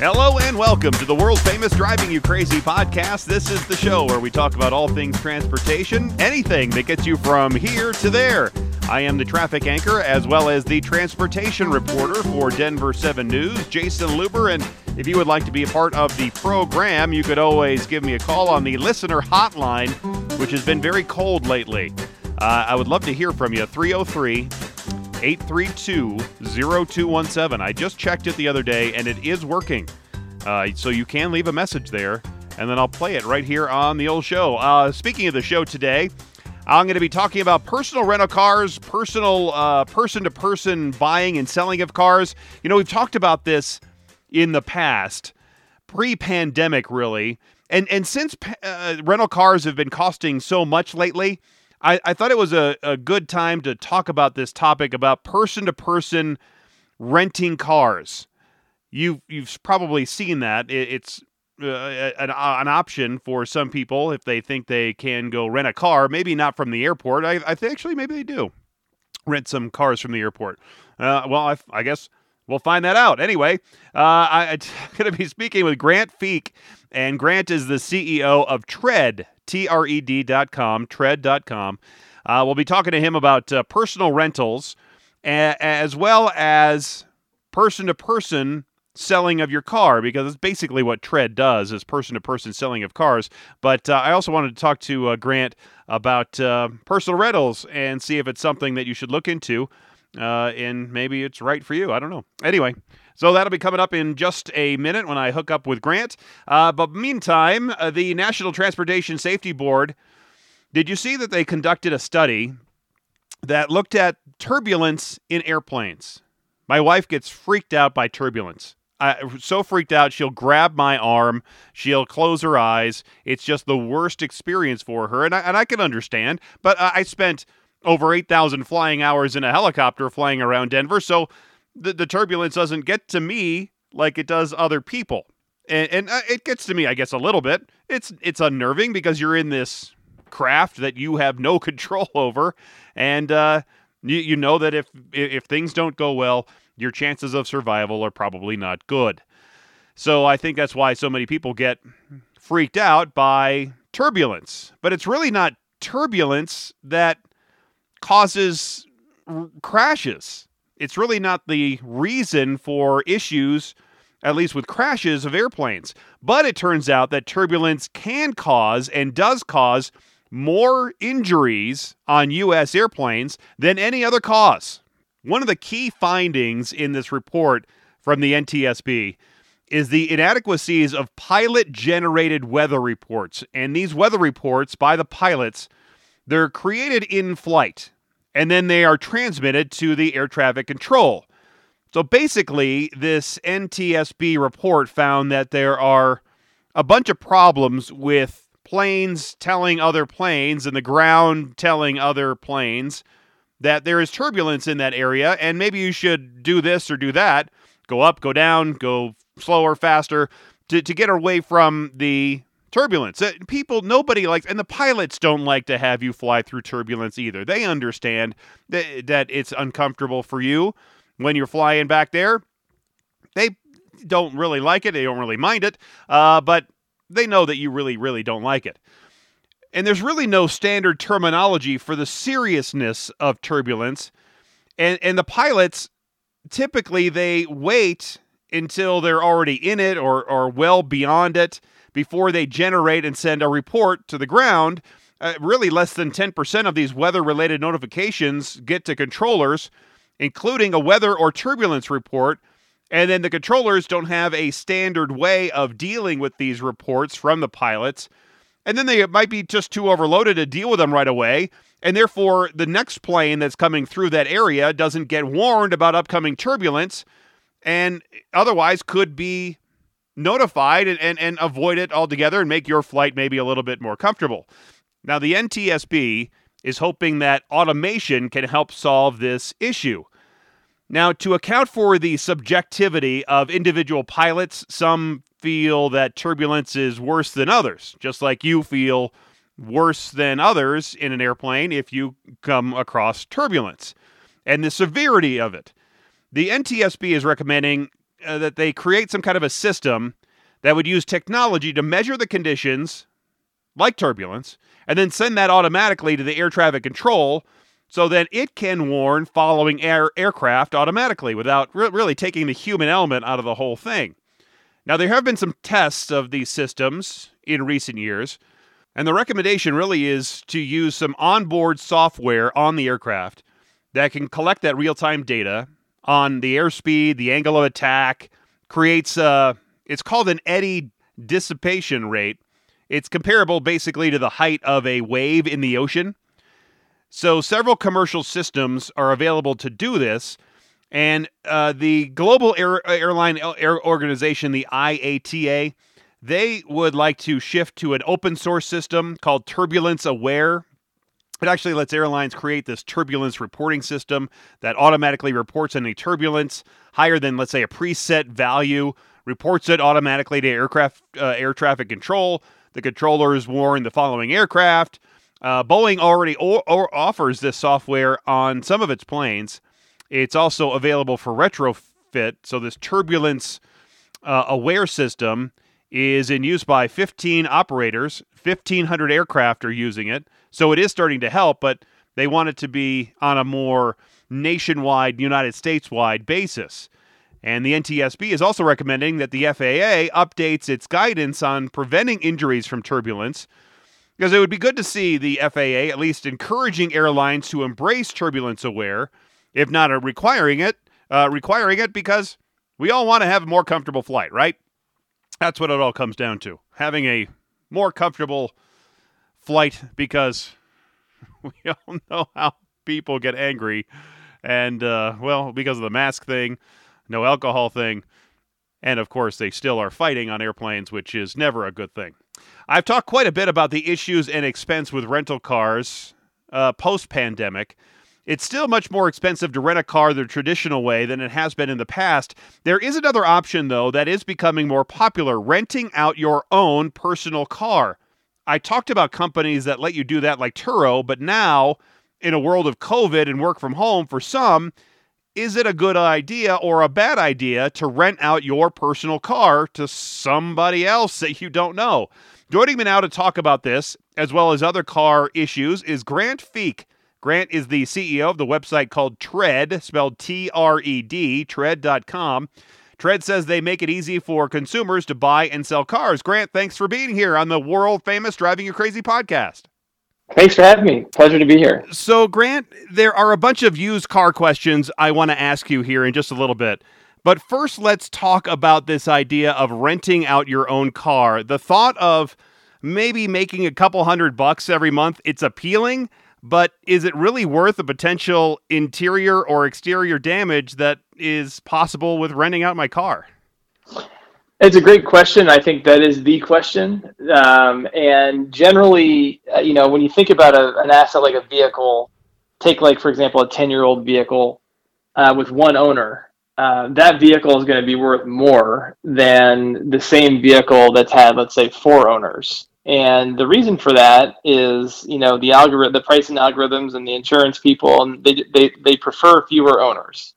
Hello and welcome to the world famous Driving You Crazy podcast. This is the show where we talk about all things transportation, anything that gets you from here to there. I am the traffic anchor as well as the transportation reporter for Denver 7 News, Jayson Luber. And if you would like to be a part of the program, you could always give me a call on the listener hotline, which has been very cold lately. Uh, I would love to hear from you. 303 832 0217. I just checked it the other day and it is working. Uh, so you can leave a message there and then I'll play it right here on the old show. Uh, speaking of the show today, I'm going to be talking about personal rental cars, personal person to person buying and selling of cars. You know, we've talked about this in the past, pre pandemic, really. And, and since uh, rental cars have been costing so much lately, I, I thought it was a, a good time to talk about this topic about person to person renting cars. You've, you've probably seen that. It, it's uh, an, an option for some people if they think they can go rent a car. Maybe not from the airport. I, I think actually maybe they do rent some cars from the airport. Uh, well, I, I, guess we'll find that out. Anyway, uh, I, am going to be speaking with Grant Feek, and Grant is the CEO of Tred, T-R-E-D.com, Tred.com. Uh, we'll be talking to him about uh, personal rentals a- as well as person-to-person selling of your car because it's basically what Tred does is person-to-person selling of cars. But uh, I also wanted to talk to uh, Grant about uh, personal rentals and see if it's something that you should look into uh, and maybe it's right for you. I don't know. Anyway, so that'll be coming up in just a minute when I hook up with Grant. Uh, but meantime, uh, the National Transportation Safety Board, did you see that they conducted a study that looked at turbulence in airplanes? My wife gets freaked out by turbulence. so freaked out, she'll grab my arm, she'll close her eyes. It's just the worst experience for her, and I, and I can understand. But I spent over 8,000 flying hours in a helicopter flying around Denver. So the, the turbulence doesn't get to me like it does other people. And, and uh, it gets to me, I guess, a little bit. It's it's unnerving because you're in this craft that you have no control over, and uh, you, you know that if if things don't go well, your chances of survival are probably not good. So I think that's why so many people get freaked out by turbulence. But it's really not turbulence that causes r- crashes. It's really not the reason for issues, at least with crashes of airplanes. But it turns out that turbulence can cause and does cause more injuries on U.S. airplanes than any other cause. One of the key findings in this report from the NTSB is the inadequacies of pilot generated weather reports. And these weather reports by the pilots they're created in flight and then they are transmitted to the air traffic control. So basically, this NTSB report found that there are a bunch of problems with planes telling other planes and the ground telling other planes that there is turbulence in that area and maybe you should do this or do that go up, go down, go slower, faster to, to get away from the turbulence. People, nobody likes, and the pilots don't like to have you fly through turbulence either. They understand that, that it's uncomfortable for you when you're flying back there. They don't really like it. They don't really mind it, uh, but they know that you really, really don't like it. And there's really no standard terminology for the seriousness of turbulence. And, and the pilots typically they wait until they're already in it or, or well beyond it before they generate and send a report to the ground. Uh, really, less than 10% of these weather related notifications get to controllers, including a weather or turbulence report. And then the controllers don't have a standard way of dealing with these reports from the pilots. And then they might be just too overloaded to deal with them right away. And therefore, the next plane that's coming through that area doesn't get warned about upcoming turbulence and otherwise could be notified and, and, and avoid it altogether and make your flight maybe a little bit more comfortable. Now, the NTSB is hoping that automation can help solve this issue. Now, to account for the subjectivity of individual pilots, some feel that turbulence is worse than others, just like you feel worse than others in an airplane if you come across turbulence and the severity of it. The NTSB is recommending uh, that they create some kind of a system that would use technology to measure the conditions, like turbulence, and then send that automatically to the air traffic control so that it can warn following air aircraft automatically without re- really taking the human element out of the whole thing. Now, there have been some tests of these systems in recent years, and the recommendation really is to use some onboard software on the aircraft that can collect that real time data on the airspeed, the angle of attack, creates a, it's called an eddy dissipation rate. It's comparable basically to the height of a wave in the ocean. So, several commercial systems are available to do this. And uh, the Global Air, Airline Air Organization, the IATA, they would like to shift to an open source system called Turbulence Aware. It actually lets airlines create this turbulence reporting system that automatically reports any turbulence higher than, let's say, a preset value, reports it automatically to aircraft uh, air traffic control. The controllers warn the following aircraft. Uh, Boeing already o- o- offers this software on some of its planes. It's also available for retrofit. So this turbulence uh, aware system is in use by 15 operators. 1,500 aircraft are using it. So it is starting to help, but they want it to be on a more nationwide, United States wide basis. And the NTSB is also recommending that the FAA updates its guidance on preventing injuries from turbulence because it would be good to see the FAA at least encouraging airlines to embrace turbulence aware, if not requiring it, uh, requiring it because we all want to have a more comfortable flight, right? That's what it all comes down to. Having a more comfortable flight because we all know how people get angry. And, uh, well, because of the mask thing, no alcohol thing, and of course, they still are fighting on airplanes, which is never a good thing. I've talked quite a bit about the issues and expense with rental cars uh, post pandemic. It's still much more expensive to rent a car the traditional way than it has been in the past. There is another option, though, that is becoming more popular renting out your own personal car. I talked about companies that let you do that, like Turo, but now, in a world of COVID and work from home, for some, is it a good idea or a bad idea to rent out your personal car to somebody else that you don't know? Joining me now to talk about this, as well as other car issues, is Grant Feek. Grant is the CEO of the website called Tred, spelled T R E D, tred.com. Tred says they make it easy for consumers to buy and sell cars. Grant, thanks for being here on the world famous Driving You Crazy podcast. Thanks for having me. Pleasure to be here. So, Grant, there are a bunch of used car questions I want to ask you here in just a little bit. But first, let's talk about this idea of renting out your own car. The thought of maybe making a couple hundred bucks every month, it's appealing but is it really worth the potential interior or exterior damage that is possible with renting out my car? It's a great question. I think that is the question. Um, and generally, uh, you know, when you think about a, an asset like a vehicle, take like, for example, a 10 year old vehicle uh, with one owner, uh, that vehicle is going to be worth more than the same vehicle that's had, let's say, four owners. And the reason for that is, you know, the algorithm, the pricing algorithms, and the insurance people, and they they they prefer fewer owners.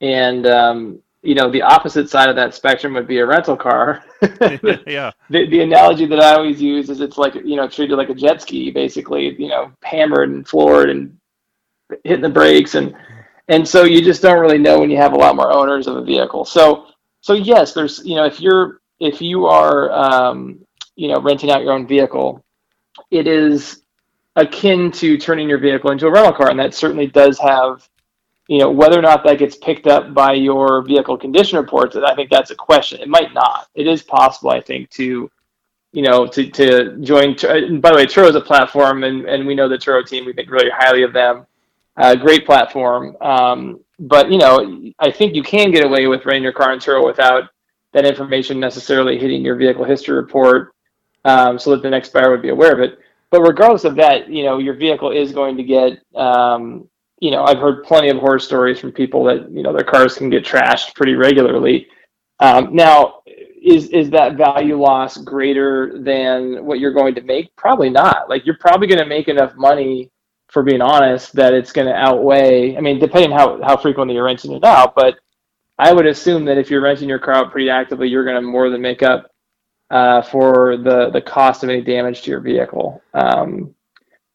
And um, you know, the opposite side of that spectrum would be a rental car. yeah. The the analogy that I always use is it's like you know treated like a jet ski, basically. You know, hammered and floored and hitting the brakes, and and so you just don't really know when you have a lot more owners of a vehicle. So so yes, there's you know if you're if you are um, you know renting out your own vehicle, it is akin to turning your vehicle into a rental car, and that certainly does have you know whether or not that gets picked up by your vehicle condition reports. I think that's a question. It might not. It is possible, I think, to you know to to join. by the way, Turo is a platform, and and we know the Turo team. We think really highly of them. Uh, great platform. Um, but you know, I think you can get away with renting your car in Turo without that information necessarily hitting your vehicle history report um, so that the next buyer would be aware of it. But regardless of that, you know, your vehicle is going to get, um, you know, I've heard plenty of horror stories from people that you know their cars can get trashed pretty regularly. Um, now, is is that value loss greater than what you're going to make? Probably not. Like you're probably going to make enough money, for being honest, that it's going to outweigh. I mean, depending how how frequently you're renting it out, but I would assume that if you're renting your car out pretty actively, you're going to more than make up uh, for the the cost of any damage to your vehicle. Um,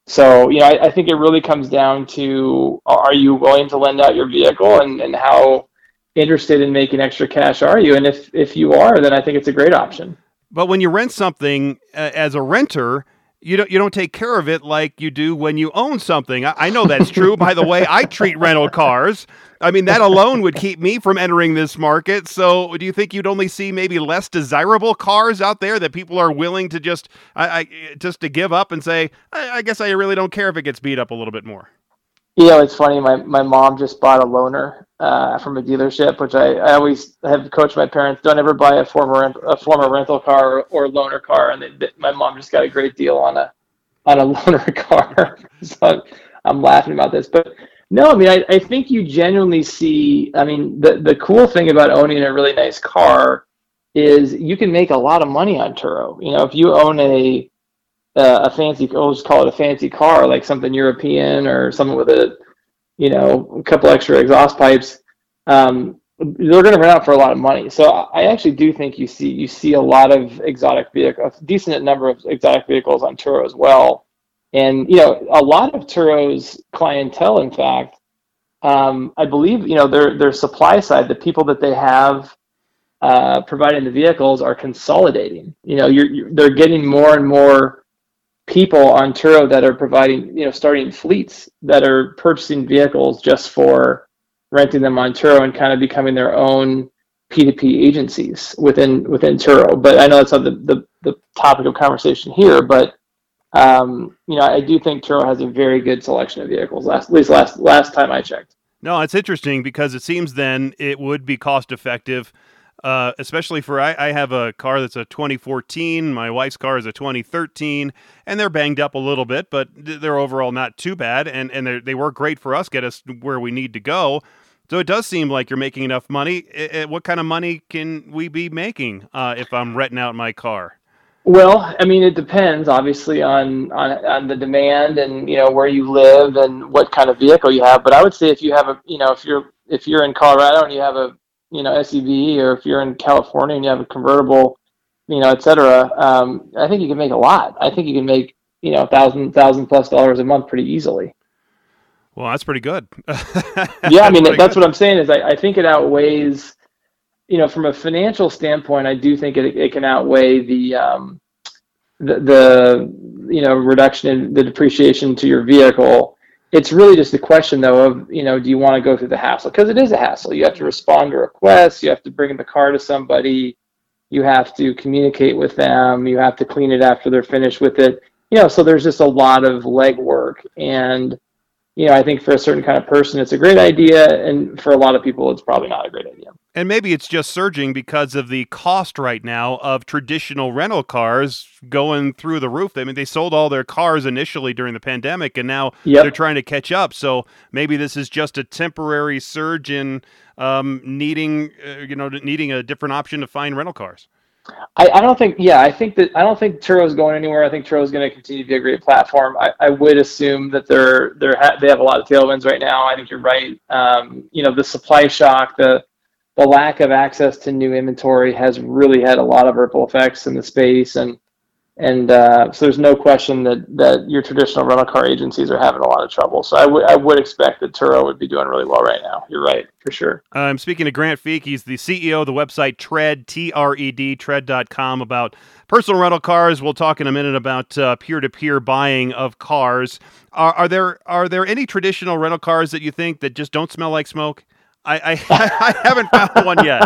so you know, I, I, think it really comes down to are you willing to lend out your vehicle and, and how interested in making extra cash are you? And if if you are, then I think it's a great option. But when you rent something uh, as a renter, you don't you don't take care of it like you do when you own something. I, I know that's true. By the way, I treat rental cars. I mean, that alone would keep me from entering this market. So, do you think you'd only see maybe less desirable cars out there that people are willing to just I, I just to give up and say, I, I guess I really don't care if it gets beat up a little bit more? You know, it's funny. My my mom just bought a loaner uh, from a dealership, which I, I always have coached my parents: don't ever buy a former a former rental car or, or loaner car. And they, my mom just got a great deal on a on a loaner car. so I'm laughing about this, but no, I mean I, I think you genuinely see. I mean the the cool thing about owning a really nice car is you can make a lot of money on Turo. You know, if you own a uh, a fancy, I'll just call it a fancy car, like something European or something with a, you know, a couple extra exhaust pipes, um, they're going to run out for a lot of money. So I actually do think you see you see a lot of exotic vehicle, a decent number of exotic vehicles on Turo as well. And you know, a lot of Turo's clientele, in fact, um, I believe, you know, their their supply side, the people that they have uh, providing the vehicles are consolidating. You know, you're, you're, they're getting more and more people on Turo that are providing, you know, starting fleets that are purchasing vehicles just for renting them on Turo and kind of becoming their own P2P agencies within within Turo. But I know that's not the, the, the topic of conversation here, but um, you know, I do think Turo has a very good selection of vehicles. Last, at least last last time I checked. No, it's interesting because it seems then it would be cost effective uh, especially for I, I, have a car that's a 2014. My wife's car is a 2013, and they're banged up a little bit, but they're overall not too bad, and and they work great for us, get us where we need to go. So it does seem like you're making enough money. what kind of money can we be making uh, if I'm renting out my car? Well, I mean, it depends obviously on, on on the demand and you know where you live and what kind of vehicle you have. But I would say if you have a you know if you're if you're in Colorado and you have a you know SUV, or if you're in California and you have a convertible, you know, et cetera, um, I think you can make a lot. I think you can make you know thousand thousand plus dollars a month pretty easily. Well, that's pretty good. yeah, I mean that's good. what I'm saying is I, I think it outweighs, you know, from a financial standpoint, I do think it, it can outweigh the, um, the the you know reduction in the depreciation to your vehicle it's really just a question though of you know do you want to go through the hassle? Because it is a hassle. You have to respond to requests you have to bring the car to somebody you have to communicate with them you have to clean it after they're finished with it. You know so there's just a lot of legwork and you know, I think for a certain kind of person, it's a great idea, and for a lot of people, it's probably not a great idea. And maybe it's just surging because of the cost right now of traditional rental cars going through the roof. I mean, they sold all their cars initially during the pandemic, and now yep. they're trying to catch up. So maybe this is just a temporary surge in um, needing, uh, you know, needing a different option to find rental cars. I, I don't think, yeah, I think that I don't think Turo is going anywhere. I think Turo is going to continue to be a great platform. I, I would assume that they're they're ha- they have a lot of tailwinds right now. I think you're right. Um, you know, the supply shock, the the lack of access to new inventory has really had a lot of ripple effects in the space, and and uh, so there's no question that that your traditional rental car agencies are having a lot of trouble. So I would I would expect that Turo would be doing really well right now. You're right for sure. I'm speaking to Grant Feek. He's the CEO of the website Tred T R E D Tred.com about personal rental cars. We'll talk in a minute about peer to peer buying of cars. Are, are there are there any traditional rental cars that you think that just don't smell like smoke? I, I, I haven't found one yet.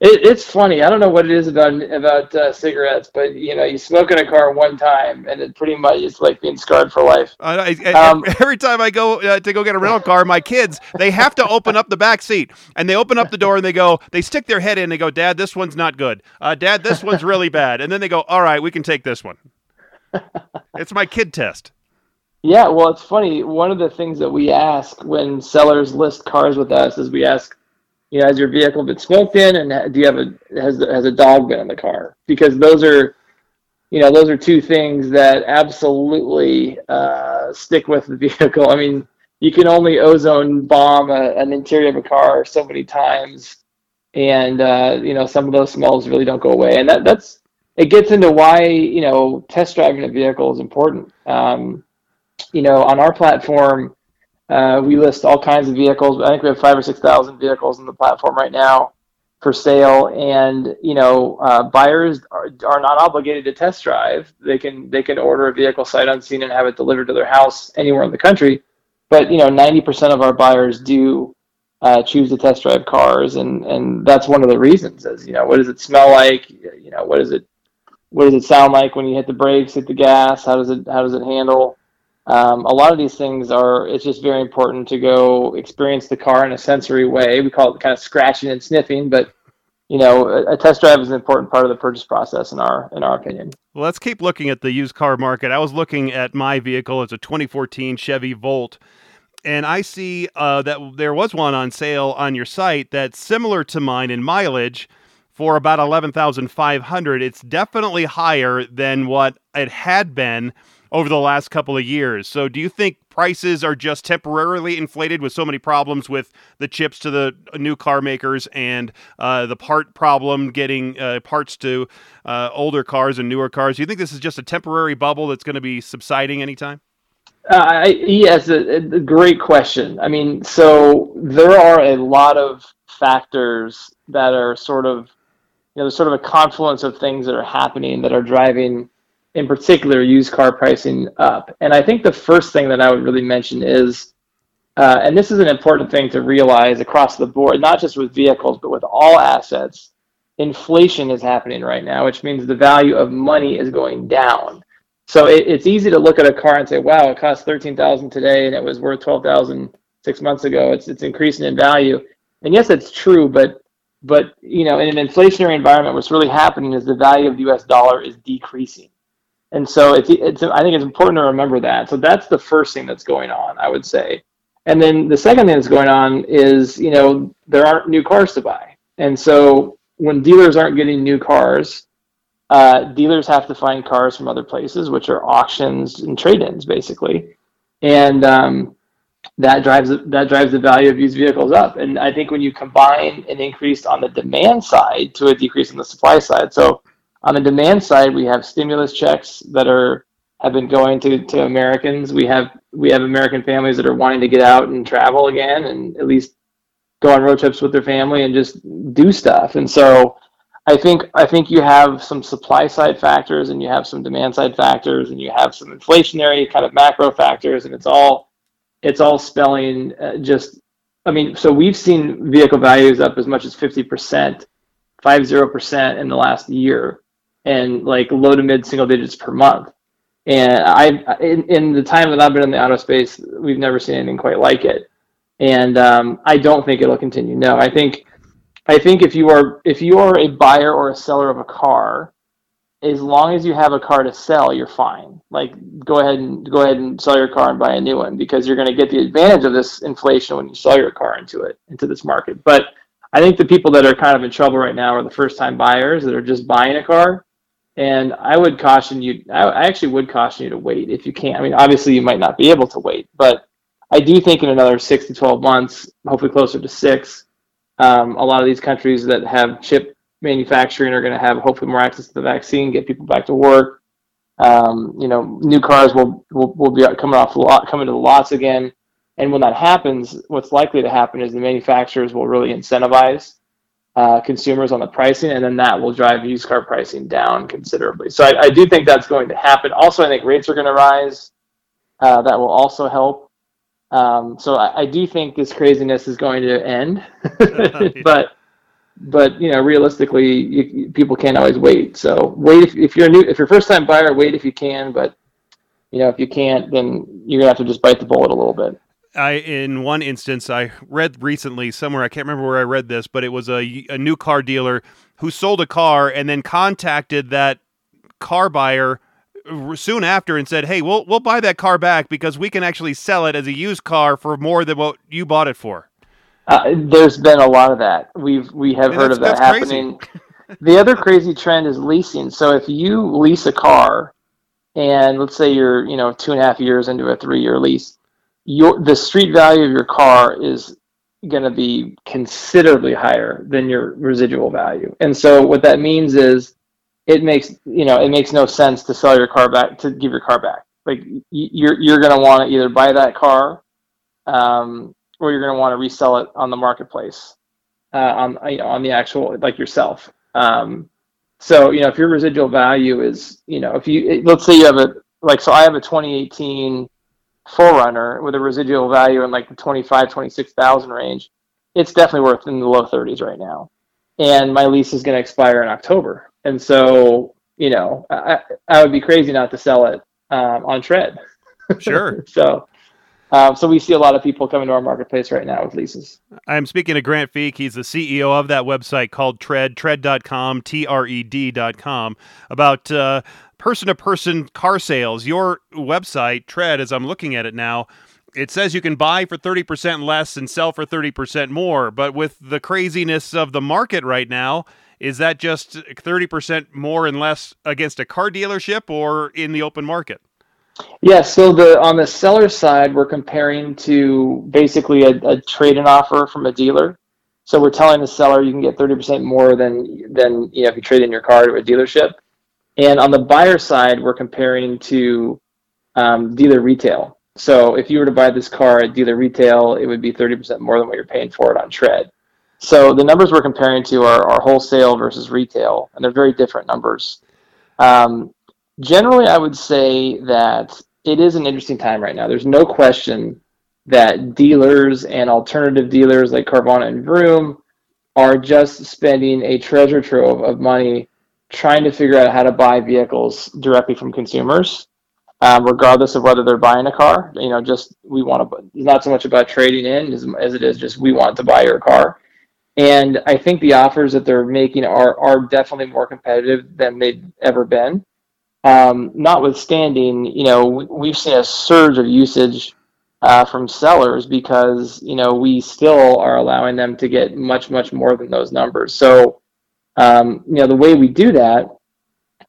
It, it's funny. I don't know what it is about about uh, cigarettes, but you know, you smoke in a car one time, and it pretty much is like being scarred for life. I, I, um, every time I go uh, to go get a rental car, my kids they have to open up the back seat, and they open up the door and they go, they stick their head in, and they go, "Dad, this one's not good. Uh, Dad, this one's really bad," and then they go, "All right, we can take this one." it's my kid test. Yeah, well, it's funny. One of the things that we ask when sellers list cars with us is we ask you know, has your vehicle been smoked in, and do you have a has has a dog been in the car? Because those are, you know, those are two things that absolutely uh, stick with the vehicle. I mean, you can only ozone bomb a, an interior of a car so many times, and uh, you know some of those smells really don't go away, and that that's it gets into why you know test driving a vehicle is important. Um, you know, on our platform, uh, we list all kinds of vehicles. I think we have five or six thousand vehicles on the platform right now for sale, and you know, uh, buyers are, are not obligated to test drive. They can they can order a vehicle sight unseen and have it delivered to their house anywhere in the country. But you know, ninety percent of our buyers do uh, choose to test drive cars, and and that's one of the reasons. Is you know, what does it smell like? You know, what does it what does it sound like when you hit the brakes, hit the gas? How does it how does it handle? Um, a lot of these things are. It's just very important to go experience the car in a sensory way. We call it kind of scratching and sniffing, but you know, a, a, test drive is an important part of the purchase process in our in our opinion. Well, let's keep looking at the used car market. I was looking at my vehicle. It's a 2014 Chevy Volt, and I see uh, that there was one on sale on your site that's similar to mine in mileage for about 11,500. It's definitely higher than what it had been over the last couple of years. So do you think prices are just temporarily inflated with so many problems with the chips to the new car makers and uh, the part problem getting uh, parts to uh, older cars and newer cars? Do you think this is just a temporary bubble that's going to be subsiding anytime? Uh, yes, a, a great question. I mean, so there are a lot of factors that are sort of you know, there's sort of a confluence of things that are happening that are driving, in particular, used car pricing up. And I think the first thing that I would really mention is, uh, and this is an important thing to realize across the board, not just with vehicles, but with all assets, inflation is happening right now, which means the value of money is going down. So it, it's easy to look at a car and say, "Wow, it costs thirteen thousand today, and it was worth twelve thousand six months ago." It's it's increasing in value, and yes, it's true, but but you know, in an inflationary environment, what's really happening is the value of the U.S. dollar is decreasing, and so it's it's. I think it's important to remember that. So that's the first thing that's going on, I would say. And then the second thing that's going on is, you know, there aren't new cars to buy, and so when dealers aren't getting new cars, uh, dealers have to find cars from other places, which are auctions and trade-ins, basically. And um, that drives that drives the value of used vehicles up. And I think when you combine an increase on the demand side to a decrease on the supply side, so on the demand side, we have stimulus checks that are have been going to, to Americans. We have we have American families that are wanting to get out and travel again, and at least go on road trips with their family and just do stuff. And so, I think I think you have some supply side factors, and you have some demand side factors, and you have some inflationary kind of macro factors, and it's all it's all spelling uh, just i mean so we've seen vehicle values up as much as 50% 50% in the last year and like low to mid single digits per month and i in, in the time that i've been in the auto space we've never seen anything quite like it and um, i don't think it'll continue no i think i think if you are if you are a buyer or a seller of a car as long as you have a car to sell, you're fine. Like go ahead and go ahead and sell your car and buy a new one because you're going to get the advantage of this inflation when you sell your car into it into this market. But I think the people that are kind of in trouble right now are the first time buyers that are just buying a car. And I would caution you. I actually would caution you to wait if you can. I mean, obviously you might not be able to wait, but I do think in another six to twelve months, hopefully closer to six, um, a lot of these countries that have chip manufacturing are going to have hopefully more access to the vaccine, get people back to work. Um, you know, new cars will, will, will be coming off lot, coming to the lots again. And when that happens, what's likely to happen is the manufacturers will really incentivize uh, consumers on the pricing, and then that will drive used car pricing down considerably. So I, I do think that's going to happen. Also, I think rates are going to rise. Uh, that will also help. Um, so I, I, do think this craziness is going to end, but but you know, realistically, you, people can't always wait. So wait if, if you're a new, if you're a first time buyer, wait if you can. But you know, if you can't, then you're gonna have to just bite the bullet a little bit. I, in one instance, I read recently somewhere, I can't remember where I read this, but it was a, a new car dealer who sold a car and then contacted that car buyer soon after and said, "Hey, we'll we'll buy that car back because we can actually sell it as a used car for more than what you bought it for." Uh, there's been a lot of that. We've we have heard of that happening. the other crazy trend is leasing. So if you lease a car, and let's say you're you know two and a half years into a three year lease, your the street value of your car is going to be considerably higher than your residual value. And so what that means is it makes you know it makes no sense to sell your car back to give your car back. Like you're you're going to want to either buy that car um, or you're going to want to resell it on the marketplace uh, on you know on the actual like yourself. Um, so you know if your residual value is you know if you let's say you have a like so I have a 2018 4Runner with a residual value in like the 25 26,000 range. It's definitely worth in the low 30s right now, and my lease is going to expire in October. And so you know I, I would be crazy not to sell it um, on Tred. Sure. so um, so we see a lot of people coming to our marketplace right now with leases. I'm speaking to Grant Feek. He's the CEO of that website called Tred, tred.com, T-R-E-D.com, about person to person car sales. Your website, Tred, as I'm looking at it now, it says you can buy for 30% less and sell for 30% more. But with the craziness of the market right now, is that just 30% more and less against a car dealership or in the open market? Yeah, so the on the seller side, we're comparing to basically a, a trade-in offer from a dealer. So we're telling the seller you can get 30% more than than you know if you trade in your car to a dealership. And on the buyer side, we're comparing to um, dealer retail. So if you were to buy this car at dealer retail, it would be 30% more than what you're paying for it on Tred. So the numbers we're comparing to are, are wholesale versus retail, and they're very different numbers. Um, generally, I would say that it is an interesting time right now. There's no question that dealers and alternative dealers like Carvana and Vroom are just spending a treasure trove of money trying to figure out how to buy vehicles directly from consumers, um, regardless of whether they're buying a car. You know, just we want to. Not so much about trading in as, as it is just we want to buy your car. And I think the offers that they're making are are definitely more competitive than they've ever been. Um, notwithstanding, you know, we've seen a surge of usage uh, from sellers because you know we still are allowing them to get much much more than those numbers. So, um, you know, the way we do that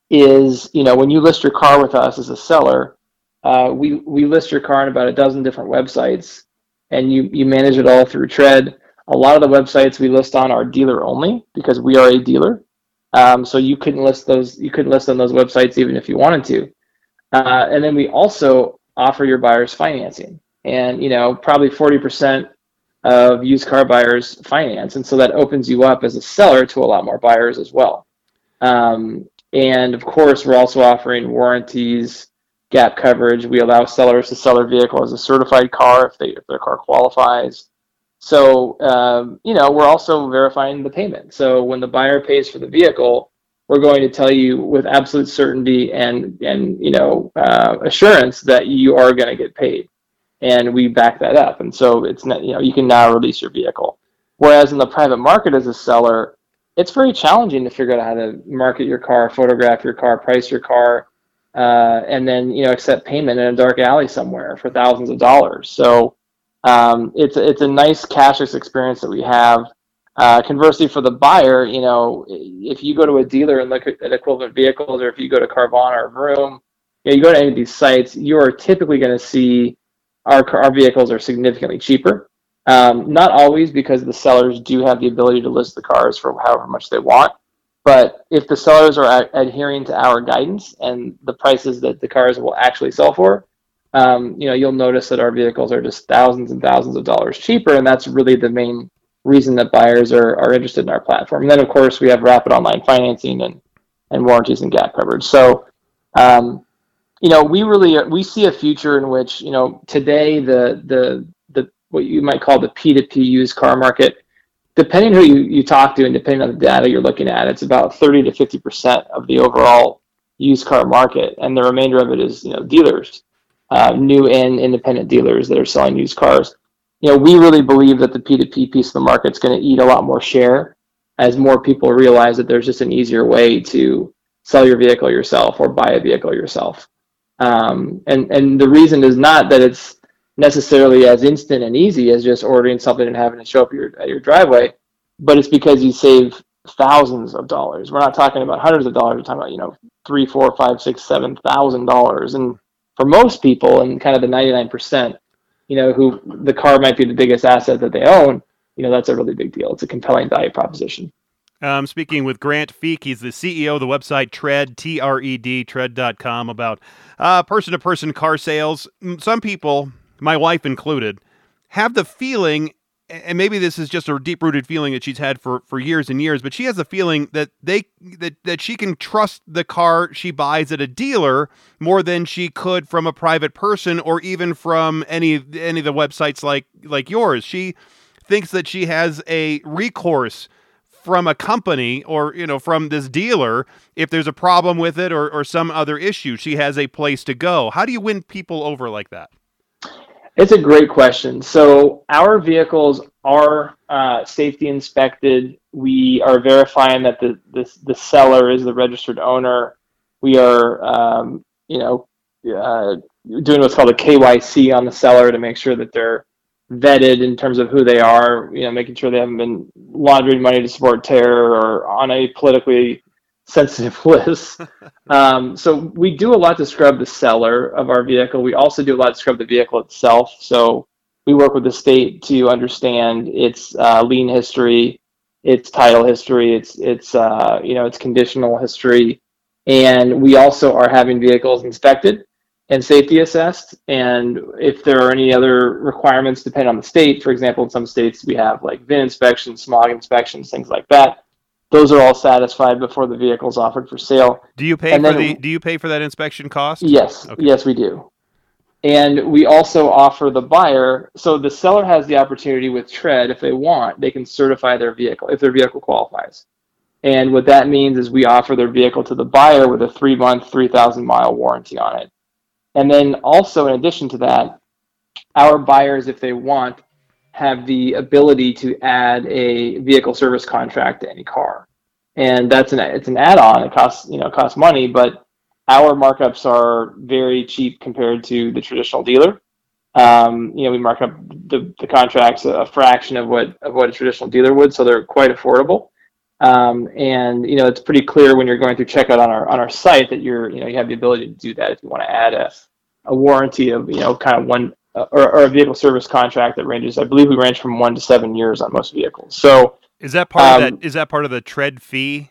is, you know, when you list your car with us as a seller, uh, we we list your car on about a dozen different websites, and you you manage it all through Tred. A lot of the websites we list on are dealer only because we are a dealer. Um, so you couldn't list those. You couldn't list on those websites even if you wanted to. Uh, and then we also offer your buyers financing, and you know probably forty percent of used car buyers finance, and so that opens you up as a seller to a lot more buyers as well. Um, and of course, we're also offering warranties, gap coverage. We allow sellers to sell their vehicle as a certified car if they if their car qualifies. So, um, you know, we're also verifying the payment. So when the buyer pays for the vehicle, we're going to tell you with absolute certainty and, and you know, uh, assurance that you are going to get paid. And we back that up. And so it's not, you know, you can now release your vehicle. Whereas in the private market as a seller, it's very challenging to figure out how to market your car, photograph your car, price your car, uh, and then, you know, accept payment in a dark alley somewhere for thousands of dollars. So, um, it's it's a nice cashless experience that we have. Uh, conversely, for the buyer, you know, if you go to a dealer and look at, equivalent vehicles, or if you go to Carvana or Vroom, you, know, you go to any of these sites, you are typically going to see our our vehicles are significantly cheaper. Um, not always because the sellers do have the ability to list the cars for however much they want. But if the sellers are a- adhering to our guidance and the prices that the cars will actually sell for, um, you know, you'll notice that our vehicles are just thousands and thousands of dollars cheaper, and that's really the main reason that buyers are, are interested in our platform. And then, of course, we have rapid online financing and, and warranties and gap coverage. So, um, you know, we really we see a future in which you know today the the the what you might call the P2P used car market, depending who you, you talk to and depending on the data you're looking at, it's about 30 to 50 percent of the overall used car market, and the remainder of it is you know dealers uh, new and independent dealers that are selling used cars. You know, we really believe that the P2P piece of the market is going to eat a lot more share as more people realize that there's just an easier way to sell your vehicle yourself or buy a vehicle yourself. Um, and and the reason is not that it's necessarily as instant and easy as just ordering something and having it show up your, at your driveway, but it's because you save thousands of dollars. We're not talking about hundreds of dollars. We're talking about you know three, four, five, six, seven thousand dollars, and for most people and kind of the 99% you know, who the car might be the biggest asset that they own, you know, that's a really big deal. It's a compelling value proposition. Um, speaking with Grant Feek, he's the CEO of the website Tred, T R E D, Tred.com, about person to person car sales. Some people, my wife included, have the feeling and maybe this is just a deep rooted feeling that she's had for, for years and years, but she has a feeling that they that, that she can trust the car she buys at a dealer more than she could from a private person or even from any any of the websites like like yours. She thinks that she has a recourse from a company or you know from this dealer if there's a problem with it or, or some other issue she has a place to go how do you win people over like that it's a great question. So our vehicles are uh, safety inspected. We are verifying that the, the, the seller is the registered owner. We are, um, you know, uh, doing what's called a KYC on the seller to make sure that they're vetted in terms of who they are. You know, making sure they haven't been laundering money to support terror or on a politically sensitive list. um, so we do a lot to scrub the seller of our vehicle. We also do a lot to scrub the vehicle itself. So we work with the state to understand its uh, lien history, its title history, its its uh, you know its conditional history, and we also are having vehicles inspected and safety assessed. And if there are any other requirements, depending on the state, for example, in some states we have like VIN inspections, smog inspections, things like that those are all satisfied before the vehicle is offered for sale. Do you pay and for the Do you pay for that inspection cost? Yes, okay. yes, we do. And we also offer the buyer. So the seller has the opportunity with Tred, if they want, they can certify their vehicle if their vehicle qualifies. And what that means is we offer their vehicle to the buyer with a three month, 3,000 mile warranty on it. And then also, in addition to that, our buyers, if they want, have the ability to add a vehicle service contract to any car, and that's an it's an add-on. It costs you know costs money, but our markups are very cheap compared to the traditional dealer. Um, you know, we mark up the, the contracts a fraction of what of what a traditional dealer would, so they're quite affordable. Um, and you know, it's pretty clear when you're going through checkout on our on our site that you're you know you have the ability to do that if you want to add a a warranty of you know kind of one uh, or, or, a vehicle service contract that ranges. I believe we range from one to seven years on most vehicles. So is that part um, of that? Is that part of the Tred fee?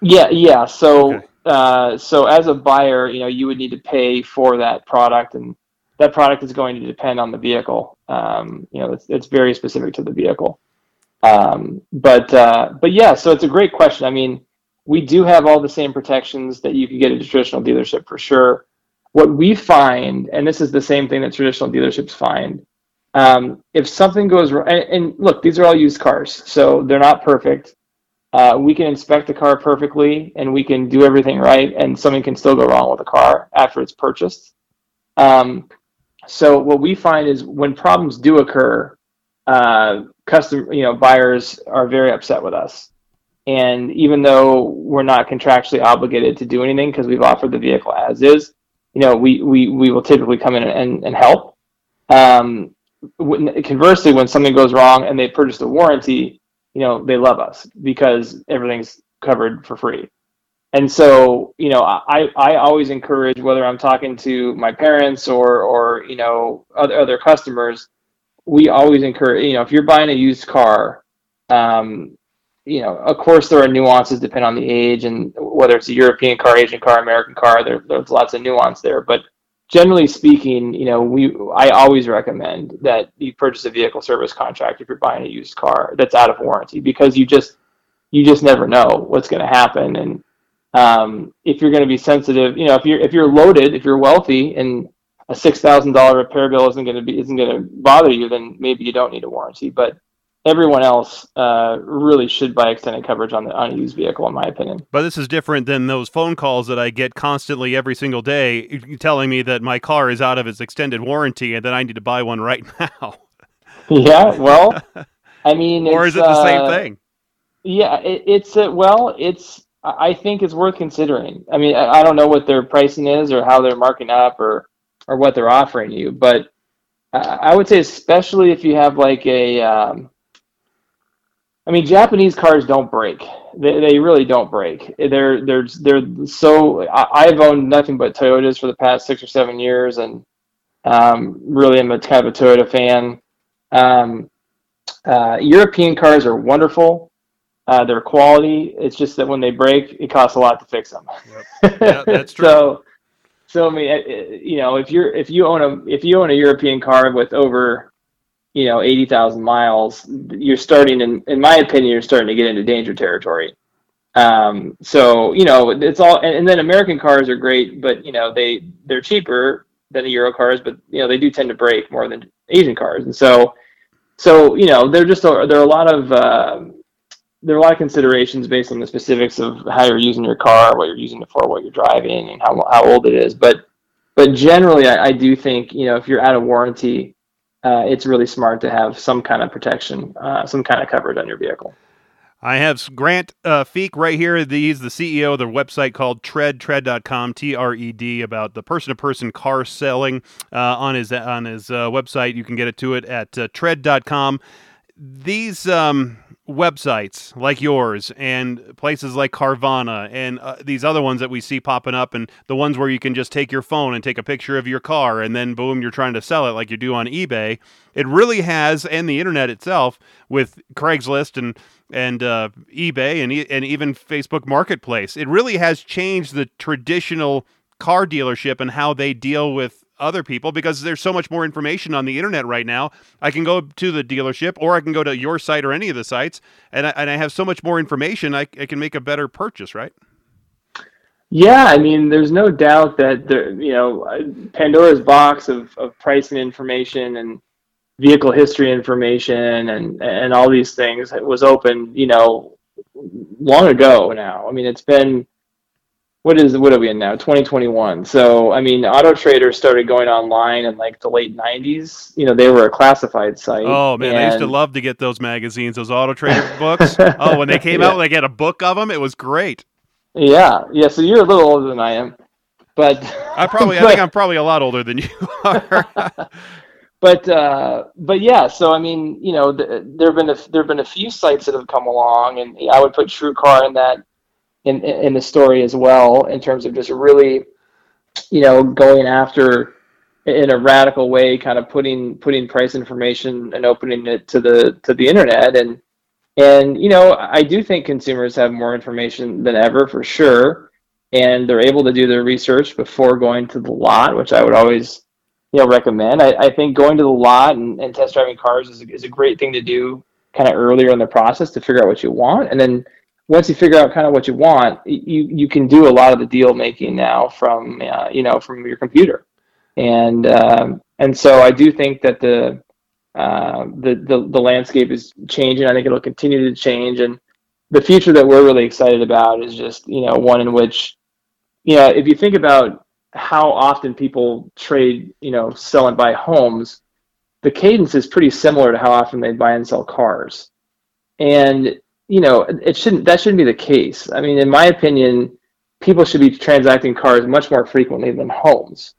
Yeah, yeah. So okay. uh, so as a buyer, you know, you would need to pay for that product, and that product is going to depend on the vehicle. Um, you know, it's, it's very specific to the vehicle. Um, but uh, but yeah, so it's a great question. I mean, we do have all the same protections that you could get at a traditional dealership for sure what we find, and this is the same thing that traditional dealerships find, um, if something goes wrong, and, and, look, these are all used cars, so they're not perfect. Uh, we can inspect the car perfectly, and we can do everything right, and something can still go wrong with the car after it's purchased. Um, so what we find is when problems do occur, uh, custom, you know, buyers are very upset with us. And even though we're not contractually obligated to do anything because we've offered the vehicle as is, you know, we, we, we will typically come in and, and help. Um, when, conversely, when something goes wrong and they purchase a warranty, you know, they love us because everything's covered for free. And so, you know, I, I always encourage whether I'm talking to my parents or, or, you know, other, other customers, we always encourage, you know, if you're buying a used car, um, you know, of course, there are nuances depending on the age and whether it's a European car, Asian car, American car. There, there's lots of nuance there, but generally speaking, you know, we I always recommend that you purchase a vehicle service contract if you're buying a used car that's out of warranty because you just you just never know what's going to happen and um, if you're going to be sensitive, you know, if you're if you're loaded, if you're wealthy and a six thousand dollar repair bill isn't going to be isn't going to bother you, then maybe you don't need a warranty. But everyone else uh, really should buy extended coverage on the on a used vehicle, in my opinion. But this is different than those phone calls that I get constantly every single day, telling me that my car is out of its extended warranty and that I need to buy one right now. yeah, well, I mean, or is it the uh, same thing? Yeah, it, it's uh, well, it's. I think it's worth considering. I mean, I, I don't know what their pricing is or how they're marking up or or what they're offering you, but I would say especially if you have like a um, I mean, Japanese cars don't break. They, they really don't break. They're they're they're so. I, have owned nothing but Toyotas for the past six or seven years, and Um, really, I'm a kind of a Toyota fan. Um, uh, European cars are wonderful. Uh, their quality. It's just that when they break, it costs a lot to fix them. Yep. Yeah, that's true. so, so I mean, you know, if you're if you own a if you own a European car with over, you know, eighty thousand miles, you're starting in in my opinion, you're starting to get into danger territory. Um, so you know, it's all, and, and then American cars are great, but you know, they they're cheaper than the Euro cars, but you know, they do tend to break more than Asian cars, and so, so you know, they're just there are a lot of uh, there are a lot of considerations based on the specifics of how you're using your car, what you're using it for, what you're driving, and how how old it is. But but generally, I, I do think you know if you're out of warranty, uh, it's really smart to have some kind of protection, uh, some kind of coverage on your vehicle. I have Grant uh, Feek right here. He's the CEO of the website called Tred, tred.com, T R E D, about the person to person car selling uh, on his on his uh, website. You can get it to it at uh, tred.com. These um, websites like yours and places like Carvana and uh, these other ones that we see popping up and the ones where you can just take your phone and take a picture of your car and then boom you're trying to sell it like you do on eBay. It really has and the internet itself with Craigslist and and uh, eBay and and even Facebook Marketplace. It really has changed the traditional car dealership and how they deal with other people because there's so much more information on the internet right now. I can go to the dealership or I can go to your site or any of the sites and I, and I have so much more information, I, I can make a better purchase, right? Yeah, I mean, there's no doubt that the you know Pandora's box of, of pricing information and vehicle history information and and all these things was open, you know, long ago now. I mean, it's been what is what are we in now? 2021 so i mean auto trader started going online in like the late 90s you know they were a classified site oh man and... i used to love to get those magazines those auto trader books. Oh when they came yeah. out they had a book of them it was great. Yeah yeah so you're a little older than i am but i probably but, i think i'm probably a lot older than you are. But uh, but yeah so i mean you know the, there have been a, there have been a few sites that have come along and i would put TrueCar in that in in the story as well in terms of just really you know going after in a radical way kind of putting putting price information and opening it to the to the internet. And and you know i do think consumers have more information than ever for sure. And they're able to do their research before going to the lot which i would always you know recommend. I, I think going to the lot and, and test driving cars is, is a great thing to do kind of earlier in the process to figure out what you want. And then once you figure out kind of what you want, you you can do a lot of the deal making now from uh, you know from your computer, and um, and so I do think that the, uh, the the the landscape is changing. I think it'll continue to change, and the future that we're really excited about is just you know one in which, you know, if you think about how often people trade, you know, sell and buy homes, the cadence is pretty similar to how often they buy and sell cars, and you know, it shouldn't that shouldn't be the case. I mean, in my opinion, people should be transacting cars much more frequently than homes.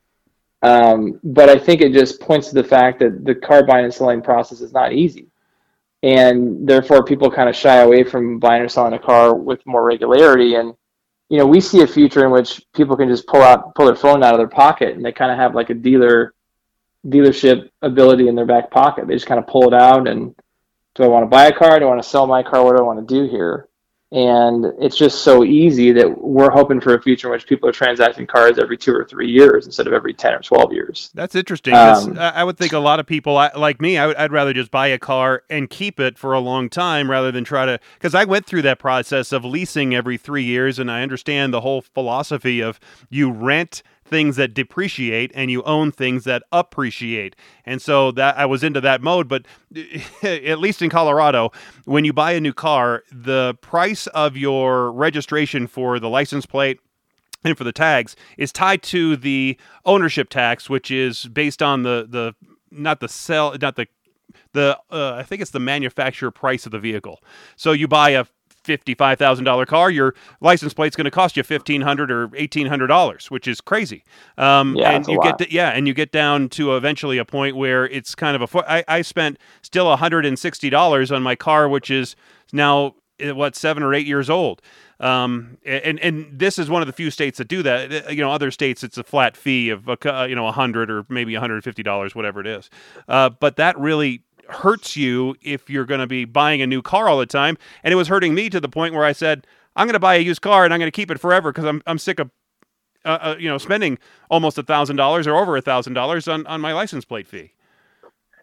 Um, but I think it just points to the fact that the car buying and selling process is not easy, and therefore people kind of shy away from buying or selling a car with more regularity. And you know, we see a future in which people can just pull out pull their phone out of their pocket, and they kind of have like a dealer dealership ability in their back pocket. They just kind of pull it out and do I want to buy a car? Do I want to sell my car? What do I want to do here? And it's just so easy that we're hoping for a future in which people are transacting cars every two or three years instead of every 10 or 12 years. That's interesting. Um, I would think a lot of people like me, I would, I'd rather just buy a car and keep it for a long time rather than try to, because I went through that process of leasing every three years and I understand the whole philosophy of you rent things that depreciate and you own things that appreciate. And so that I was into that mode, but at least in Colorado, when you buy a new car, the price of your registration for the license plate and for the tags is tied to the ownership tax, which is based on the the not the sell not the the uh, I think it's the manufacturer price of the vehicle. So you buy a fifty-five thousand dollar car, your license plate's going to cost you fifteen hundred or eighteen hundred dollars, which is crazy. Um, yeah, and you get to, yeah, and you get down to eventually a point where it's kind of a. I, I spent still hundred and sixty dollars on my car, which is now eh, what seven or eight years old. Um, and and this is one of the few states that do that. Uh, you know, other states it's a flat fee of a, you know a hundred or maybe one hundred fifty dollars, whatever it is. Uh, but that really hurts you if you're going to be buying a new car all the time. And it was hurting me to the point where I said, I'm going to buy a used car and I'm going to keep it forever because I'm I'm sick of uh, uh, you know spending almost a thousand dollars or over a thousand dollars on on my license plate fee.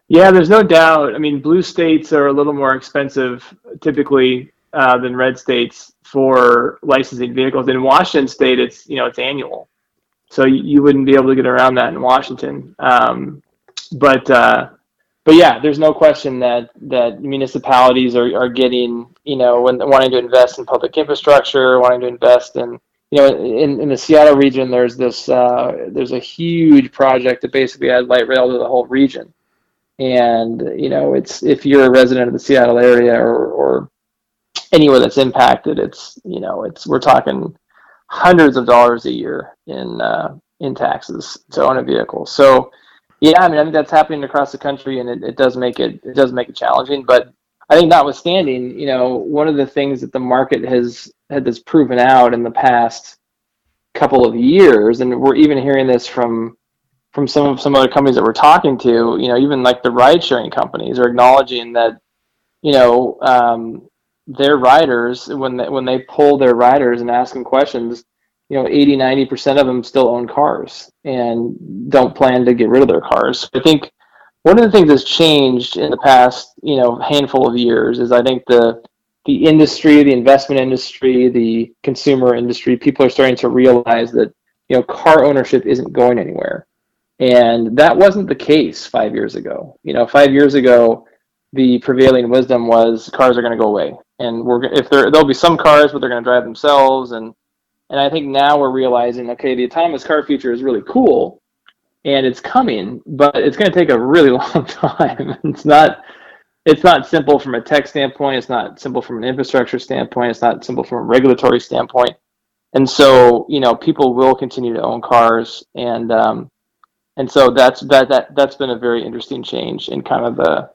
Yeah, there's no doubt. I mean, blue states are a little more expensive typically uh, than red states for licensing vehicles. In Washington State, it's you know it's annual, so you, you wouldn't be able to get around that in Washington. Um, but uh, but yeah, there's no question that that municipalities are, are getting you know when wanting to invest in public infrastructure, wanting to invest in you know in, in the Seattle region. There's this uh, there's a huge project that basically adds light rail to the whole region and you know it's if you're a resident of the Seattle area or, or anywhere that's impacted it's you know it's we're talking hundreds of dollars a year in uh, in taxes to own a vehicle so yeah I mean I think that's happening across the country and it, it does make it it does make it challenging but I think notwithstanding you know one of the things that the market has had this proven out in the past couple of years and we're even hearing this from from some of some other companies that we're talking to, you know, even like the ride sharing companies are acknowledging that, you know, um, their riders when they, when they pull their riders and ask them questions, you know, 80, 90% of them still own cars and don't plan to get rid of their cars. I think one of the things that's changed in the past, you know, handful of years is I think the the industry, the investment industry, the consumer industry, people are starting to realize that, you know, car ownership isn't going anywhere and that wasn't the case five years ago. You know, five years ago, the prevailing wisdom was cars are going to go away, and we're if there there'll be some cars, but they're going to drive themselves. And and I think now we're realizing, okay, the autonomous car feature is really cool, and it's coming, but it's going to take a really long time. it's not it's not simple from a tech standpoint. It's not simple from an infrastructure standpoint. It's not simple from a regulatory standpoint. And so, you know, people will continue to own cars, and um, and so that's that that that's been a very interesting change in kind of the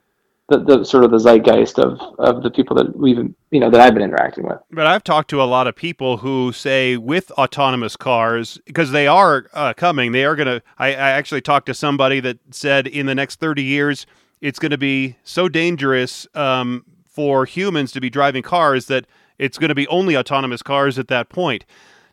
the, the sort of the zeitgeist of of the people that we've you know that I've been interacting with. But I've talked to a lot of people who say with autonomous cars because they are uh, coming, they are to. I, I actually talked to somebody that said in the next thirty years it's going to be so dangerous um, for humans to be driving cars that it's going to be only autonomous cars at that point.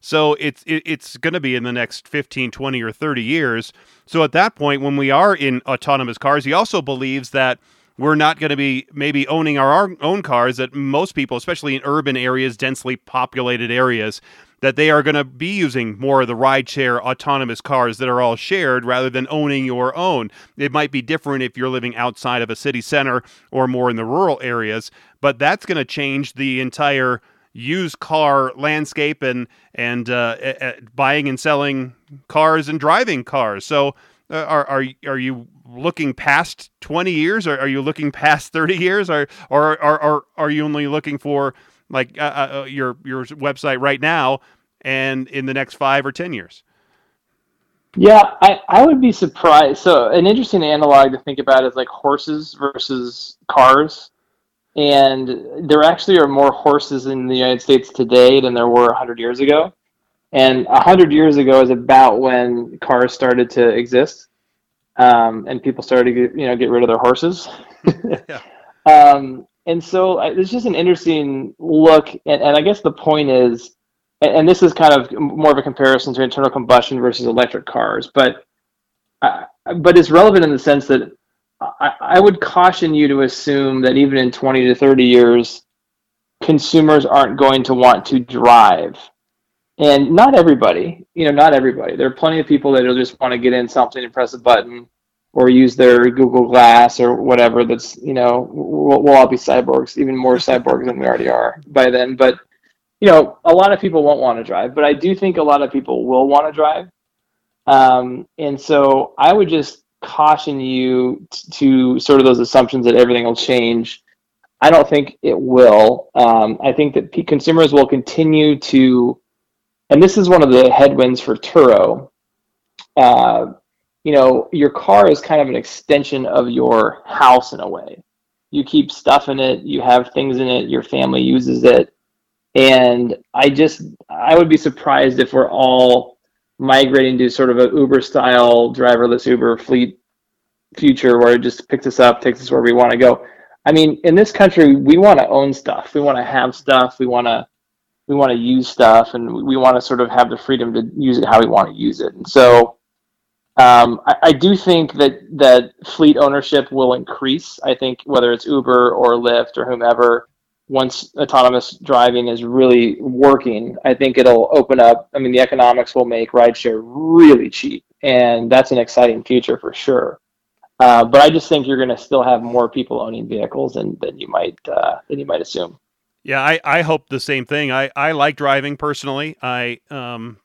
So it's it, it's going to be in the next 15, 20 or 30 years. So at that point when we are in autonomous cars, he also believes that we're not going to be maybe owning our own cars that most people, especially in urban areas, densely populated areas, that they are going to be using more of the rideshare autonomous cars that are all shared rather than owning your own. It might be different if you're living outside of a city center or more in the rural areas, but that's going to change the entire used car landscape and and uh, buying and selling cars and driving cars. So uh, are are are you looking past 20 years or are you looking past 30 years or or or, or are you only looking for like uh, uh, uh your your website right now and in the next 5 or 10 years? Yeah, I, I would be surprised. So an interesting analog to think about is like horses versus cars and there actually are more horses in the United States today than there were 100 years ago. And 100 years ago is about when cars started to exist, um, and people started to get, you know get rid of their horses. yeah. um, and so it's just an interesting look, and, and I guess the point is, and, and, this is kind of more of a comparison to internal combustion versus electric cars, but uh, but it's relevant in the sense that I, I would caution you to assume that even in 20 to 30 years, consumers aren't going to want to drive. And not everybody, you know, not everybody. There are plenty of people that'll just want to get in something and press a button or use their Google Glass or whatever. That's, you know, we'll, we'll all be cyborgs, even more cyborgs than we already are by then. But, you know, a lot of people won't want to drive, but I do think a lot of people will want to drive. Um, and so I would just caution you to sort of those assumptions that everything will change. I don't think it will. Um, I think that consumers will continue to, and this is one of the headwinds for Turo. Uh, you know, your car is kind of an extension of your house in a way. You keep stuff in it, you have things in it, your family uses it. And I just I would be surprised if we're all migrating to sort of a Uber style driverless Uber fleet future where it just picks us up, takes us where we want to go. I mean, in this country, we want to own stuff. We want to have stuff. We want to we want to use stuff, and we want to sort of have the freedom to use it how we want to use it. And so, um, I, I, do think that that fleet ownership will increase. I think whether it's Uber or Lyft or whomever, once autonomous driving is really working, I think it'll open up. I mean, the economics will make rideshare really cheap, and that's an exciting future for sure. Uh, but I just think you're going to still have more people owning vehicles than, than you might uh, than you might assume. Yeah, I, I hope the same thing. I, I like driving personally. I um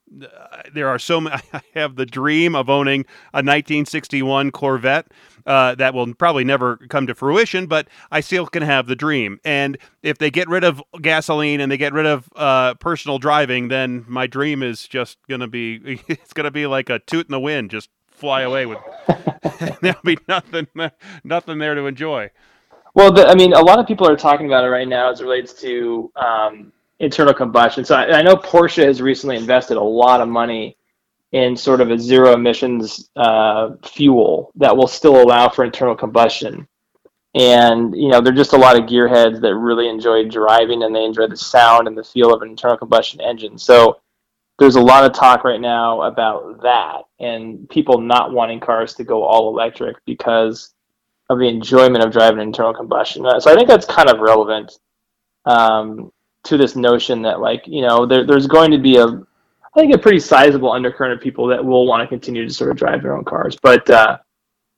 there are so many. I have the dream of owning a 1961 Corvette. Uh, that will probably never come to fruition, but I still can have the dream. And if they get rid of gasoline and they get rid of uh, personal driving, then my dream is just gonna be it's gonna be like a toot in the wind, just fly away with. there'll be nothing, nothing there to enjoy. Well, the, I mean, a lot of people are talking about it right now as it relates to um, internal combustion. So I, I, know Porsche has recently invested a lot of money in sort of a zero emissions uh, fuel that will still allow for internal combustion. And you know, there're just a lot of gearheads that really enjoy driving and they enjoy the sound and the feel of an internal combustion engine. So there's a lot of talk right now about that and people not wanting cars to go all electric because of the enjoyment of driving internal combustion. So I think that's kind of relevant um, to this notion that like you know there, there's going to be a I think a pretty sizable undercurrent of people that will want to continue to sort of drive their own cars, but uh,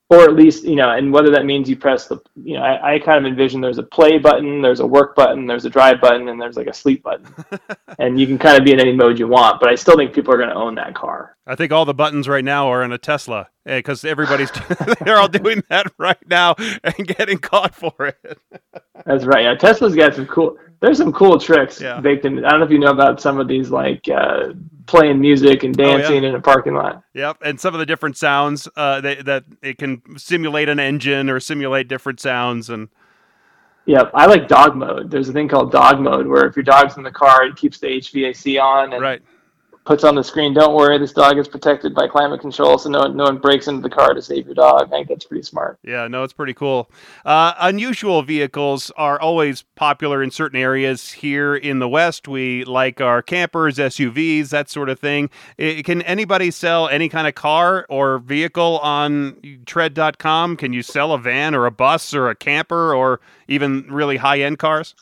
or at least you know, and whether that means you press the, you know, I, I, kind of envision there's a play button, there's a work button, there's a drive button, and there's like a sleep button, and you can kind of be in any mode you want. But I still think people are going to own that car. I think all the buttons right now are in a Tesla because eh, everybody's they're all doing that right now and getting caught for it. That's right. Yeah, Tesla's got some cool. There's some cool tricks yeah. baked in. I don't know if you know about some of these like uh, playing music and dancing oh, yeah. in a parking lot. Yep, and some of the different sounds uh, that, that it can simulate an engine or simulate different sounds and. Yep, I like dog mode. There's a thing called dog mode where if your dog's in the car, it keeps the HVAC on and right puts on the screen, "Don't worry, this dog is protected by climate control, so no one, no one breaks into the car to save your dog." I think that's pretty smart. Yeah, no, it's pretty cool. Uh, unusual vehicles are always popular in certain areas. Here in the West, we like our campers, SUVs, that sort of thing. It, can anybody sell any kind of car or vehicle on Tred.com? Can you sell a van or a bus or a camper or even really high end cars?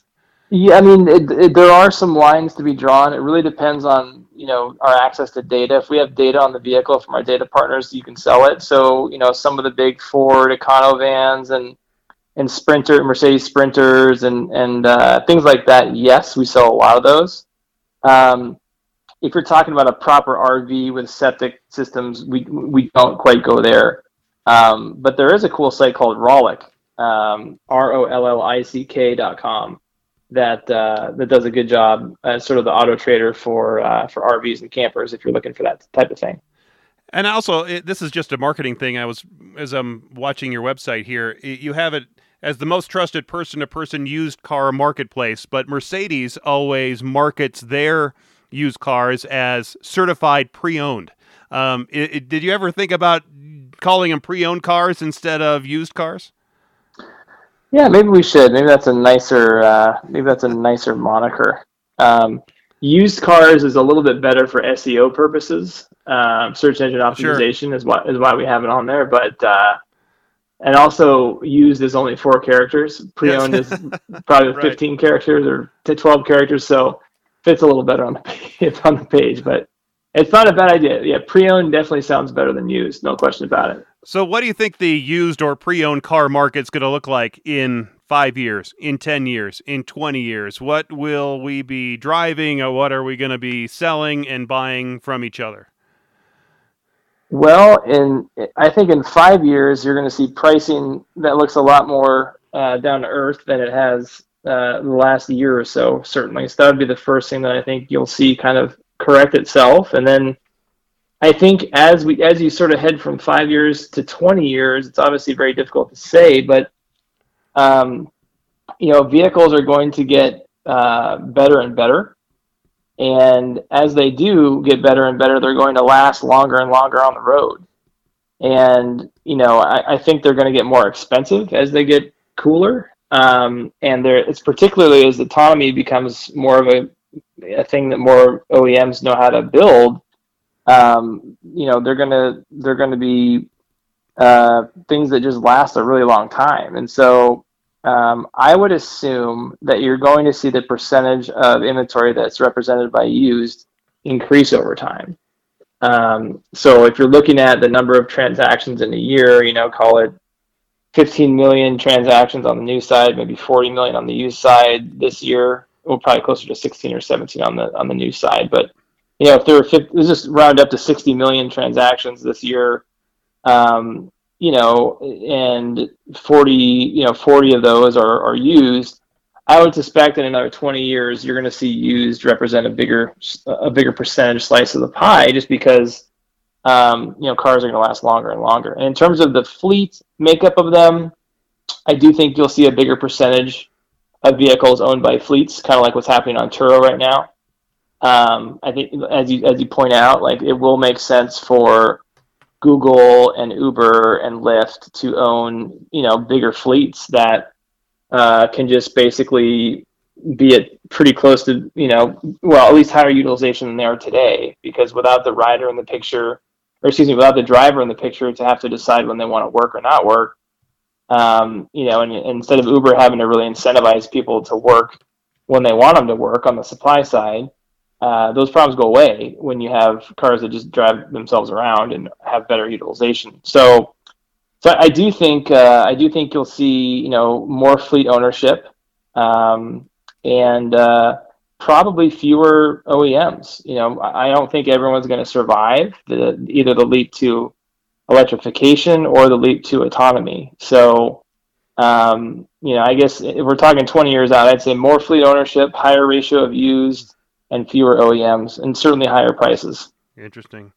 Yeah, I mean, it, it, there are some lines to be drawn. It really depends on you know our access to data. If we have data on the vehicle from our data partners, you can sell it. So you know some of the big Ford Econovans and and Sprinter, Mercedes Sprinters, and and uh, things like that. Yes, we sell a lot of those. Um, if you're talking about a proper RV with septic systems, we we don't quite go there. Um, but there is a cool site called Rollick, um, R O L L I C K dot com that uh, that does a good job as sort of the auto trader for uh, for RVs and campers if you're looking for that type of thing. And also, it, this is just a marketing thing. I was as I'm watching your website here, you have it as the most trusted person-to-person used car marketplace, but Mercedes always markets their used cars as certified pre-owned. Um, it, did you ever think about calling them pre-owned cars instead of used cars? Yeah, maybe we should. Maybe that's a nicer. Uh, maybe that's a nicer moniker. Um, used cars is a little bit better for SEO purposes. Um, search engine optimization sure. is what is why we have it on there. But uh, and also used is only four characters. Pre-owned yes. is probably right. 15 characters or to 12 characters. So fits a little better on the page, on the page. But it's not a bad idea. Yeah, pre-owned definitely sounds better than used. No question about it. So, what do you think the used or pre-owned car market's going to look like in five years, in ten years, in twenty years? What will we be driving, or what are we going to be selling and buying from each other? Well, in I think in five years, you're going to see pricing that looks a lot more uh, down to earth than it has uh, the last year or so. Certainly, so that would be the first thing that I think you'll see kind of correct itself, and then I think as we as you sort of head from five years to twenty years, it's obviously very difficult to say, but um, you know, vehicles are going to get uh, better and better. And as they do get better and better, they're going to last longer and longer on the road. And, you know, I, I think they're going to get more expensive as they get cooler. Um, and there, it's particularly as autonomy becomes more of a, a thing that more OEMs know how to build. Um, you know, they're gonna they're gonna be uh, things that just last a really long time. And so um, I would assume that you're going to see the percentage of inventory that's represented by used increase over time. Um, so if you're looking at the number of transactions in a year, you know, call it 15 million transactions on the new side, maybe 40 million on the used side this year. Well, probably closer to 16 or 17 on the on the new side. But you know, if there were 50, let's just round up to 60 million transactions this year, um, you know, and 40, you know, 40 of those are, are used, I would suspect in another 20 years, you're going to see used represent a bigger, a bigger percentage slice of the pie just because, um, you know, cars are going to last longer and longer. And in terms of the fleet makeup of them, I do think you'll see a bigger percentage of vehicles owned by fleets, kind of like what's happening on Turo right now. Um, I think, as you as you point out, like it will make sense for Google and Uber and Lyft to own, you know, bigger fleets that uh, can just basically be at pretty close to, you know, well, at least higher utilization than they are today. Because without the rider in the picture, or excuse me, without the driver in the picture to have to decide when they want to work or not work, um, you know, and, and instead of Uber having to really incentivize people to work when they want them to work on the supply side, uh, those problems go away when you have cars that just drive themselves around and have better utilization. So, so I do think uh, I do think you'll see you know more fleet ownership um, and uh, probably fewer OEMs. You know, I don't think everyone's going to survive the, either the leap to electrification or the leap to autonomy. So, um, you know, I guess if we're talking 20 years out, I'd say more fleet ownership, higher ratio of used and fewer OEMs, and certainly higher prices. Interesting.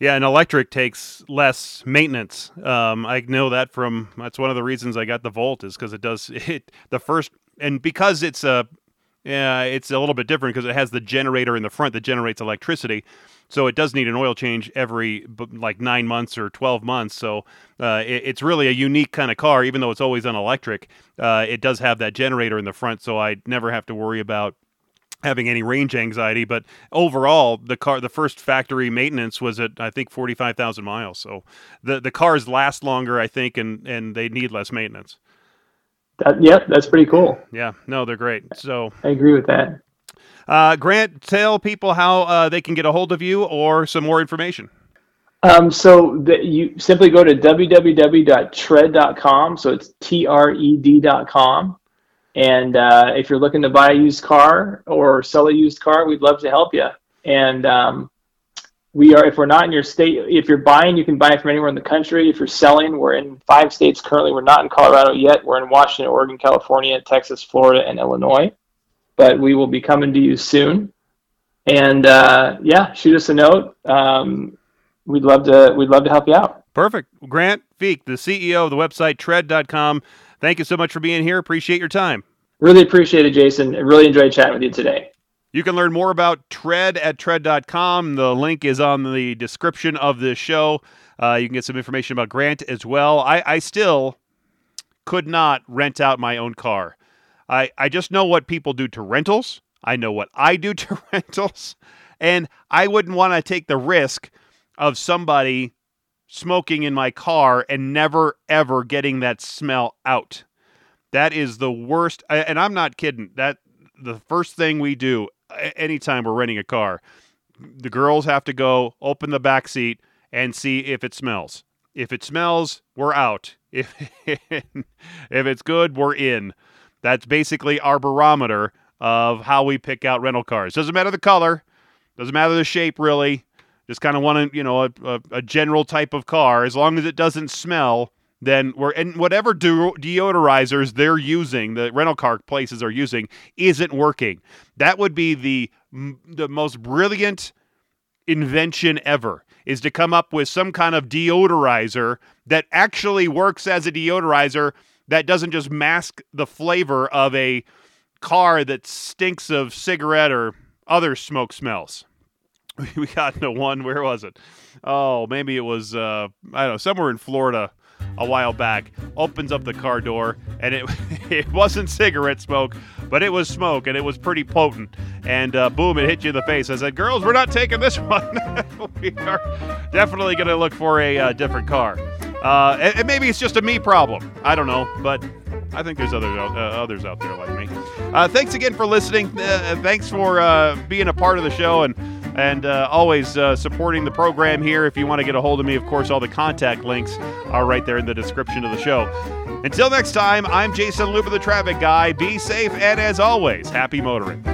Yeah, and electric takes less maintenance. Um, I know that from that's one of the reasons I got the Volt is because it does it the first and because it's a yeah it's a little bit different because it has the generator in the front that generates electricity. So it does need an oil change every like nine months or twelve months. So uh, it, it's really a unique kind of car, even though it's always on electric. Uh, it does have that generator in the front, so I never have to worry about having any range anxiety. But overall, the car, the first factory maintenance was at I think forty five thousand miles. So the the cars last longer, I think, and and they need less maintenance. That, yep, that's pretty cool. Yeah, no, they're great. So I agree with that. Uh, Grant, tell people how uh, they can get a hold of you or some more information. Um, so the, you simply go to www.tred.com. So it's T R E D.com and uh, if you're looking to buy a used car or sell a used car, we'd love to help you. And um, we are, if we're not in your state, if you're buying, you can buy from anywhere in the country. If you're selling, we're in five states currently. We're not in Colorado yet. We're in Washington, Oregon, California, Texas, Florida, and Illinois. But we will be coming to you soon. And uh, yeah, shoot us a note. Um, we'd love to. We'd love to help you out. Perfect, Grant Feek, the CEO of the website Tred.com. Thank you so much for being here. Appreciate your time. Really appreciate it, Jayson. I really enjoyed chatting with you today. You can learn more about Tred at tred.com. The link is on the description of this show. Uh, you can get some information about Grant as well. I, I still could not rent out my own car. I, I just know what people do to rentals. I know what I do to rentals. And I wouldn't want to take the risk of somebody smoking in my car and never ever getting that smell out. That is the worst and I'm not kidding. That the first thing we do anytime we're renting a car, the girls have to go open the back seat and see if it smells. If it smells, we're out. If if it's good, we're in. That's basically our barometer of how we pick out rental cars. Doesn't matter the color, doesn't matter the shape really. Just kind of want to, you know, a, a, a, general type of car. As long as it doesn't smell, then we're and whatever de- deodorizers they're using, the rental car places are using, isn't working. That would be the the most brilliant invention ever is to come up with some kind of deodorizer that actually works as a deodorizer that doesn't just mask the flavor of a car that stinks of cigarette or other smoke smells. We got into one. Where was it? Oh, maybe it was uh, I don't know somewhere in Florida a while back. Opens up the car door, and it it wasn't cigarette smoke, but it was smoke, and it was pretty potent. And uh, boom, it hit you in the face. I said, "Girls, we're not taking this one. we are definitely going to look for a uh, different car." Uh, and, and, maybe it's just a me problem. I don't know, but I think there's other, uh, others out there like me. Uh, thanks again for listening. Uh, thanks for uh, being a part of the show and and uh, always supporting the program here. If you want to get a hold of me, of course, all the contact links are right there in the description of the show. Until next time, I'm Jayson Luber, the traffic guy. Be safe, and as always, happy motoring.